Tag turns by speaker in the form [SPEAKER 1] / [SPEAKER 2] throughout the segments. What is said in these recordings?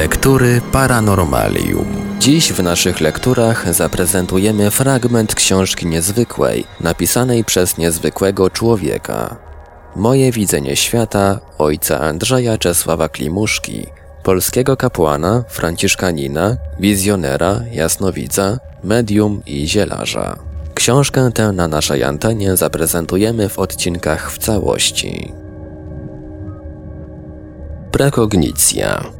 [SPEAKER 1] Lektury Paranormalium. Dziś w naszych lekturach zaprezentujemy fragment książki niezwykłej, napisanej przez niezwykłego człowieka. Moje widzenie świata ojca Andrzeja Czesława Klimuszki, polskiego kapłana, franciszkanina, wizjonera, jasnowidza, medium i zielarza. Książkę tę na naszej antenie zaprezentujemy w odcinkach w całości. Prekognicja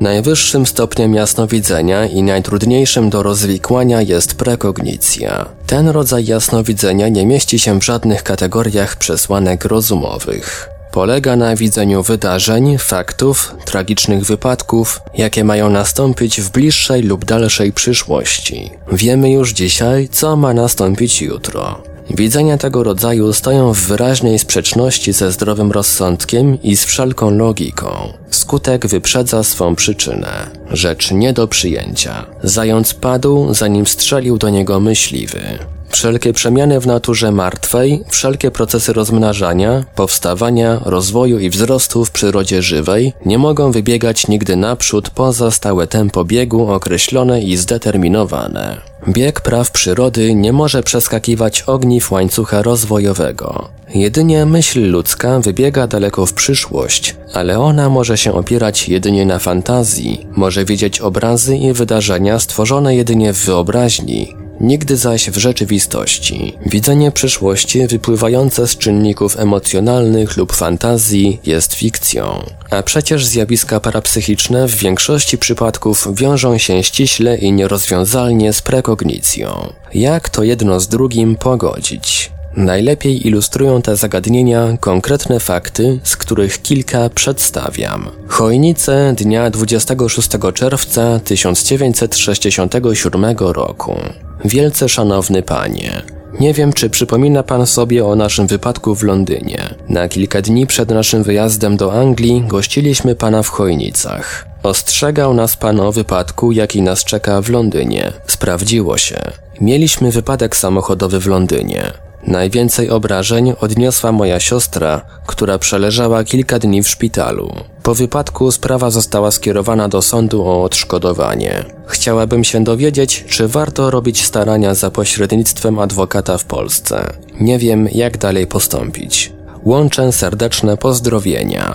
[SPEAKER 1] Najwyższym stopniem jasnowidzenia i najtrudniejszym do rozwikłania jest prekognicja. Ten rodzaj jasnowidzenia nie mieści się w żadnych kategoriach przesłanek rozumowych. Polega na widzeniu wydarzeń, faktów, tragicznych wypadków, jakie mają nastąpić w bliższej lub dalszej przyszłości. Wiemy już dzisiaj, co ma nastąpić jutro. Widzenia tego rodzaju stoją w wyraźnej sprzeczności ze zdrowym rozsądkiem i z wszelką logiką. Skutek wyprzedza swą przyczynę. Rzecz nie do przyjęcia. Zając padł, zanim strzelił do niego myśliwy. Wszelkie przemiany w naturze martwej, wszelkie procesy rozmnażania, powstawania, rozwoju i wzrostu w przyrodzie żywej nie mogą wybiegać nigdy naprzód poza stałe tempo biegu określone i zdeterminowane. Bieg praw przyrody nie może przeskakiwać ogniw łańcucha rozwojowego. Jedynie myśl ludzka wybiega daleko w przyszłość, ale ona może się opierać jedynie na fantazji, może widzieć obrazy i wydarzenia stworzone jedynie w wyobraźni, nigdy zaś w rzeczywistości. Widzenie przyszłości wypływające z czynników emocjonalnych lub fantazji jest fikcją. A przecież zjawiska parapsychiczne w większości przypadków wiążą się ściśle i nierozwiązalnie z prekognicją. Jak to jedno z drugim pogodzić? Najlepiej ilustrują te zagadnienia konkretne fakty, z których kilka przedstawiam. Chojnice dnia 26 czerwca 1967 roku. Wielce szanowny panie, nie wiem, czy przypomina pan sobie o naszym wypadku w Londynie. Na kilka dni przed naszym wyjazdem do Anglii gościliśmy pana w Chojnicach. Ostrzegał nas pan o wypadku, jaki nas czeka w Londynie. Sprawdziło się. Mieliśmy wypadek samochodowy w Londynie. Najwięcej obrażeń odniosła moja siostra, która przeleżała kilka dni w szpitalu. Po wypadku sprawa została skierowana do sądu o odszkodowanie. Chciałabym się dowiedzieć, czy warto robić starania za pośrednictwem adwokata w Polsce. Nie wiem, jak dalej postąpić. Łączę serdeczne pozdrowienia.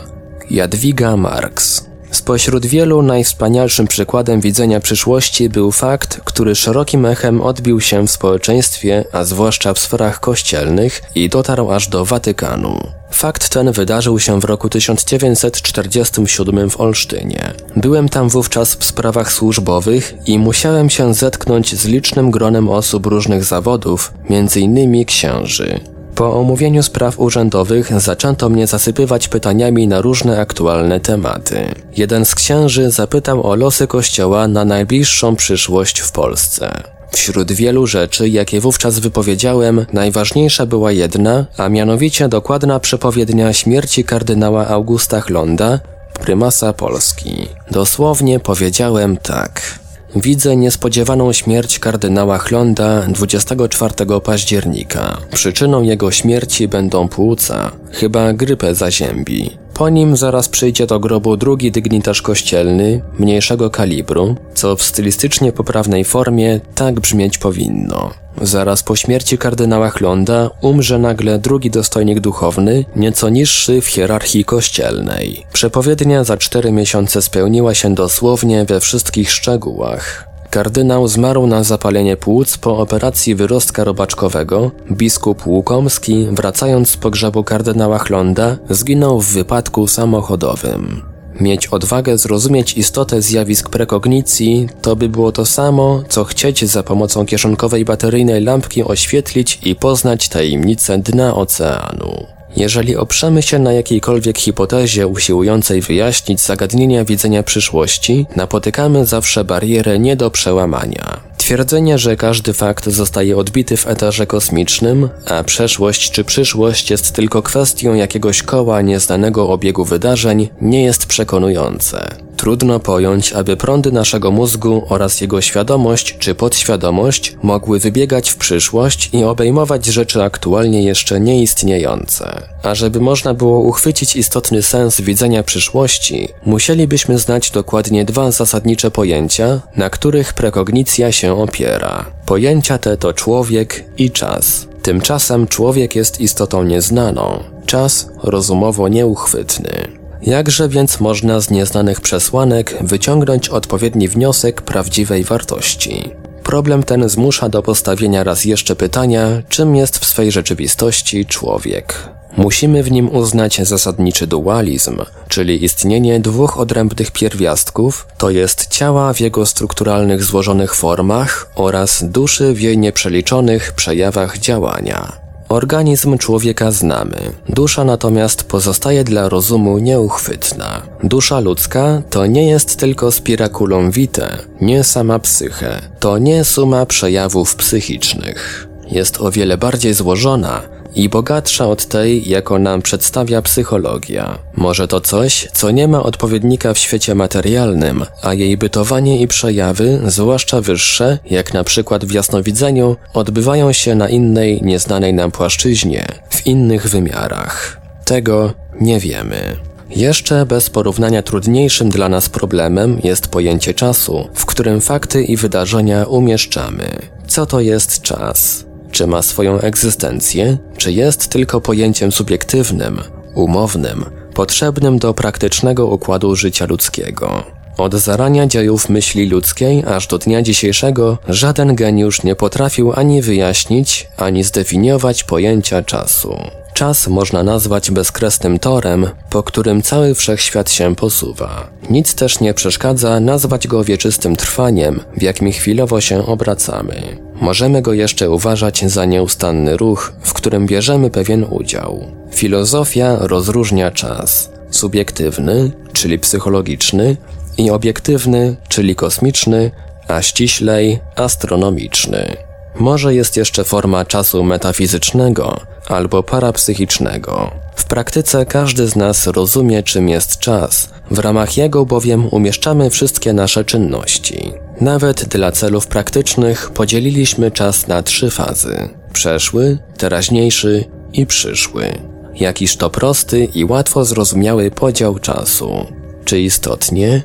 [SPEAKER 1] Jadwiga Marks Spośród wielu najwspanialszym przykładem widzenia przyszłości był fakt, który szerokim echem odbił się w społeczeństwie, a zwłaszcza w sferach kościelnych i dotarł aż do Watykanu. Fakt ten wydarzył się w roku 1947 w Olsztynie. Byłem tam wówczas w sprawach służbowych i musiałem się zetknąć z licznym gronem osób różnych zawodów, m.in. księży. Po omówieniu spraw urzędowych zaczęto mnie zasypywać pytaniami na różne aktualne tematy. Jeden z księży zapytał o losy kościoła na najbliższą przyszłość w Polsce. Wśród wielu rzeczy, jakie wówczas wypowiedziałem, najważniejsza była jedna, a mianowicie dokładna przepowiednia śmierci kardynała Augusta Chlonda, prymasa Polski. Dosłownie powiedziałem tak. Widzę niespodziewaną śmierć kardynała Chlonda 24 października. Przyczyną jego śmierci będą płuca, chyba grypę zaziębi. Po nim zaraz przyjdzie do grobu drugi dygnitarz kościelny, mniejszego kalibru, co w stylistycznie poprawnej formie tak brzmieć powinno. Zaraz po śmierci kardynała Chlonda umrze nagle drugi dostojnik duchowny, nieco niższy w hierarchii kościelnej. Przepowiednia za cztery miesiące spełniła się dosłownie we wszystkich szczegółach. Kardynał zmarł na zapalenie płuc po operacji wyrostka robaczkowego. Biskup Łukomski, wracając z pogrzebu kardynała Chlonda, zginął w wypadku samochodowym. Mieć odwagę zrozumieć istotę zjawisk prekognicji to by było to samo, co chcieć za pomocą kieszonkowej bateryjnej lampki oświetlić i poznać tajemnicę dna oceanu. Jeżeli oprzemy się na jakiejkolwiek hipotezie usiłującej wyjaśnić zagadnienia widzenia przyszłości, napotykamy zawsze barierę nie do przełamania. Twierdzenie, że każdy fakt zostaje odbity w eterze kosmicznym, a przeszłość czy przyszłość jest tylko kwestią jakiegoś koła nieznanego obiegu wydarzeń, nie jest przekonujące. Trudno pojąć, aby prądy naszego mózgu oraz jego świadomość czy podświadomość mogły wybiegać w przyszłość i obejmować rzeczy aktualnie jeszcze nieistniejące. A żeby można było uchwycić istotny sens widzenia przyszłości, musielibyśmy znać dokładnie dwa zasadnicze pojęcia, na których prekognicja się opiera. Pojęcia te to człowiek i czas. Tymczasem człowiek jest istotą nieznaną, czas rozumowo nieuchwytny. Jakże więc można z nieznanych przesłanek wyciągnąć odpowiedni wniosek prawdziwej wartości? Problem ten zmusza do postawienia raz jeszcze pytania, czym jest w swej rzeczywistości człowiek. Musimy w nim uznać zasadniczy dualizm, czyli istnienie dwóch odrębnych pierwiastków, to jest ciała w jego strukturalnych złożonych formach oraz duszy w jej nieprzeliczonych przejawach działania. Organizm człowieka znamy, dusza natomiast pozostaje dla rozumu nieuchwytna. Dusza ludzka to nie jest tylko spiraculum vitae, nie sama psyche, to nie suma przejawów psychicznych. Jest o wiele bardziej złożona, i bogatsza od tej, jaką nam przedstawia psychologia. Może to coś, co nie ma odpowiednika w świecie materialnym, a jej bytowanie i przejawy, zwłaszcza wyższe, jak na przykład w jasnowidzeniu, odbywają się na innej, nieznanej nam płaszczyźnie, w innych wymiarach. Tego nie wiemy. Jeszcze bez porównania trudniejszym dla nas problemem jest pojęcie czasu, w którym fakty i wydarzenia umieszczamy. Co to jest czas? Czy ma swoją egzystencję, czy jest tylko pojęciem subiektywnym, umownym, potrzebnym do praktycznego układu życia ludzkiego? Od zarania dziejów myśli ludzkiej aż do dnia dzisiejszego żaden geniusz nie potrafił ani wyjaśnić, ani zdefiniować pojęcia czasu. Czas można nazwać bezkresnym torem, po którym cały wszechświat się posuwa. Nic też nie przeszkadza nazwać go wieczystym trwaniem, w jakim chwilowo się obracamy. Możemy go jeszcze uważać za nieustanny ruch, w którym bierzemy pewien udział. Filozofia rozróżnia czas subiektywny, czyli psychologiczny, i obiektywny, czyli kosmiczny, a ściślej astronomiczny. Może jest jeszcze forma czasu metafizycznego albo parapsychicznego. W praktyce każdy z nas rozumie, czym jest czas, w ramach jego bowiem umieszczamy wszystkie nasze czynności. Nawet dla celów praktycznych podzieliliśmy czas na trzy fazy: przeszły, teraźniejszy i przyszły. Jakiż to prosty i łatwo zrozumiały podział czasu. Czy istotnie?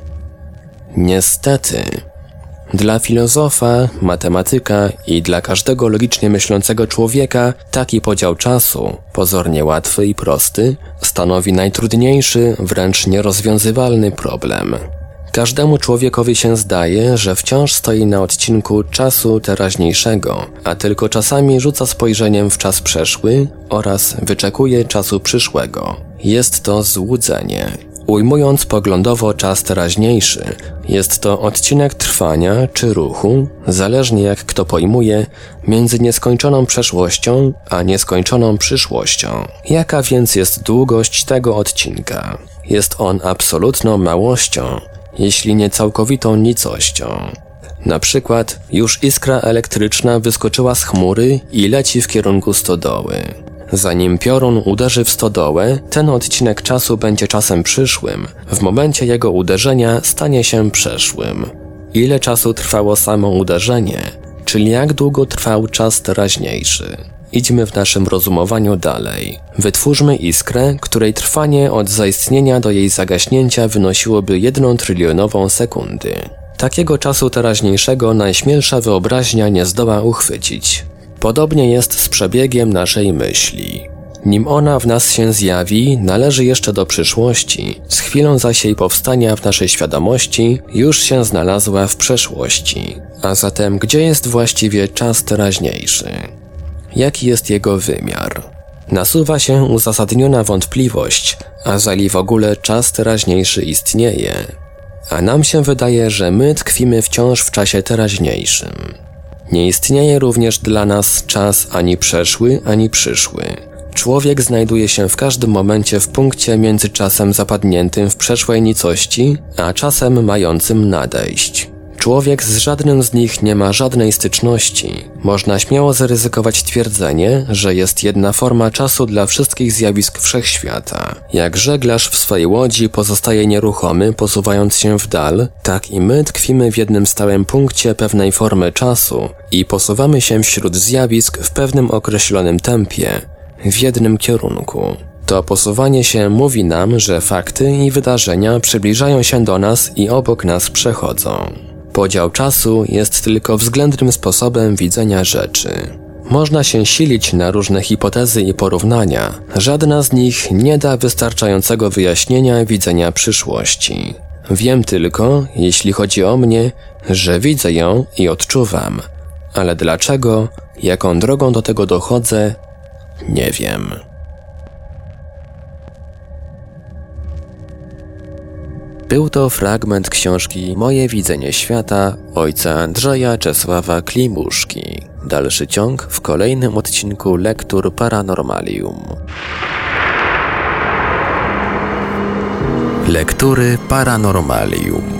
[SPEAKER 1] Niestety. Dla filozofa, matematyka i dla każdego logicznie myślącego człowieka taki podział czasu, pozornie łatwy i prosty, stanowi najtrudniejszy, wręcz nierozwiązywalny problem. Każdemu człowiekowi się zdaje, że wciąż stoi na odcinku czasu teraźniejszego, a tylko czasami rzuca spojrzeniem w czas przeszły oraz wyczekuje czasu przyszłego. Jest to złudzenie. Ujmując poglądowo czas teraźniejszy, jest to odcinek trwania czy ruchu, zależnie jak kto pojmuje, między nieskończoną przeszłością a nieskończoną przyszłością. Jaka więc jest długość tego odcinka? Jest on absolutną małością, jeśli nie całkowitą nicością. Na przykład już iskra elektryczna wyskoczyła z chmury i leci w kierunku stodoły. Zanim piorun uderzy w stodołę, ten odcinek czasu będzie czasem przyszłym, w momencie jego uderzenia stanie się przeszłym. Ile czasu trwało samo uderzenie, czyli jak długo trwał czas teraźniejszy. Idźmy w naszym rozumowaniu dalej. Wytwórzmy iskrę, której trwanie od zaistnienia do jej zagaśnięcia wynosiłoby jedną trylionową sekundy. Takiego czasu teraźniejszego najśmielsza wyobraźnia nie zdoła uchwycić. Podobnie jest z przebiegiem naszej myśli. Nim ona w nas się zjawi, należy jeszcze do przyszłości, z chwilą zaś jej powstania w naszej świadomości już się znalazła w przeszłości. A zatem gdzie jest właściwie czas teraźniejszy? Jaki jest jego wymiar? Nasuwa się uzasadniona wątpliwość, a zali w ogóle czas teraźniejszy istnieje. A nam się wydaje, że my tkwimy wciąż w czasie teraźniejszym. Nie istnieje również dla nas czas ani przeszły, ani przyszły. Człowiek znajduje się w każdym momencie w punkcie między czasem zapadniętym w przeszłej nicości, a czasem mającym nadejść. Człowiek z żadnym z nich nie ma żadnej styczności. Można śmiało zaryzykować twierdzenie, że jest jedna forma czasu dla wszystkich zjawisk wszechświata. Jak żeglarz w swojej łodzi pozostaje nieruchomy, posuwając się w dal, tak i my tkwimy w jednym stałym punkcie pewnej formy czasu i posuwamy się wśród zjawisk w pewnym określonym tempie, w jednym kierunku. To posuwanie się mówi nam, że fakty i wydarzenia przybliżają się do nas i obok nas przechodzą. Podział czasu jest tylko względnym sposobem widzenia rzeczy. Można się silić na różne hipotezy i porównania, żadna z nich nie da wystarczającego wyjaśnienia widzenia przyszłości. Wiem tylko, jeśli chodzi o mnie, że widzę ją i odczuwam, ale dlaczego, jaką drogą do tego dochodzę, nie wiem. Był to fragment książki Moje widzenie świata ojca Andrzeja Czesława Klimuszki. Dalszy ciąg w kolejnym odcinku Lektur Paranormalium. Lektury Paranormalium.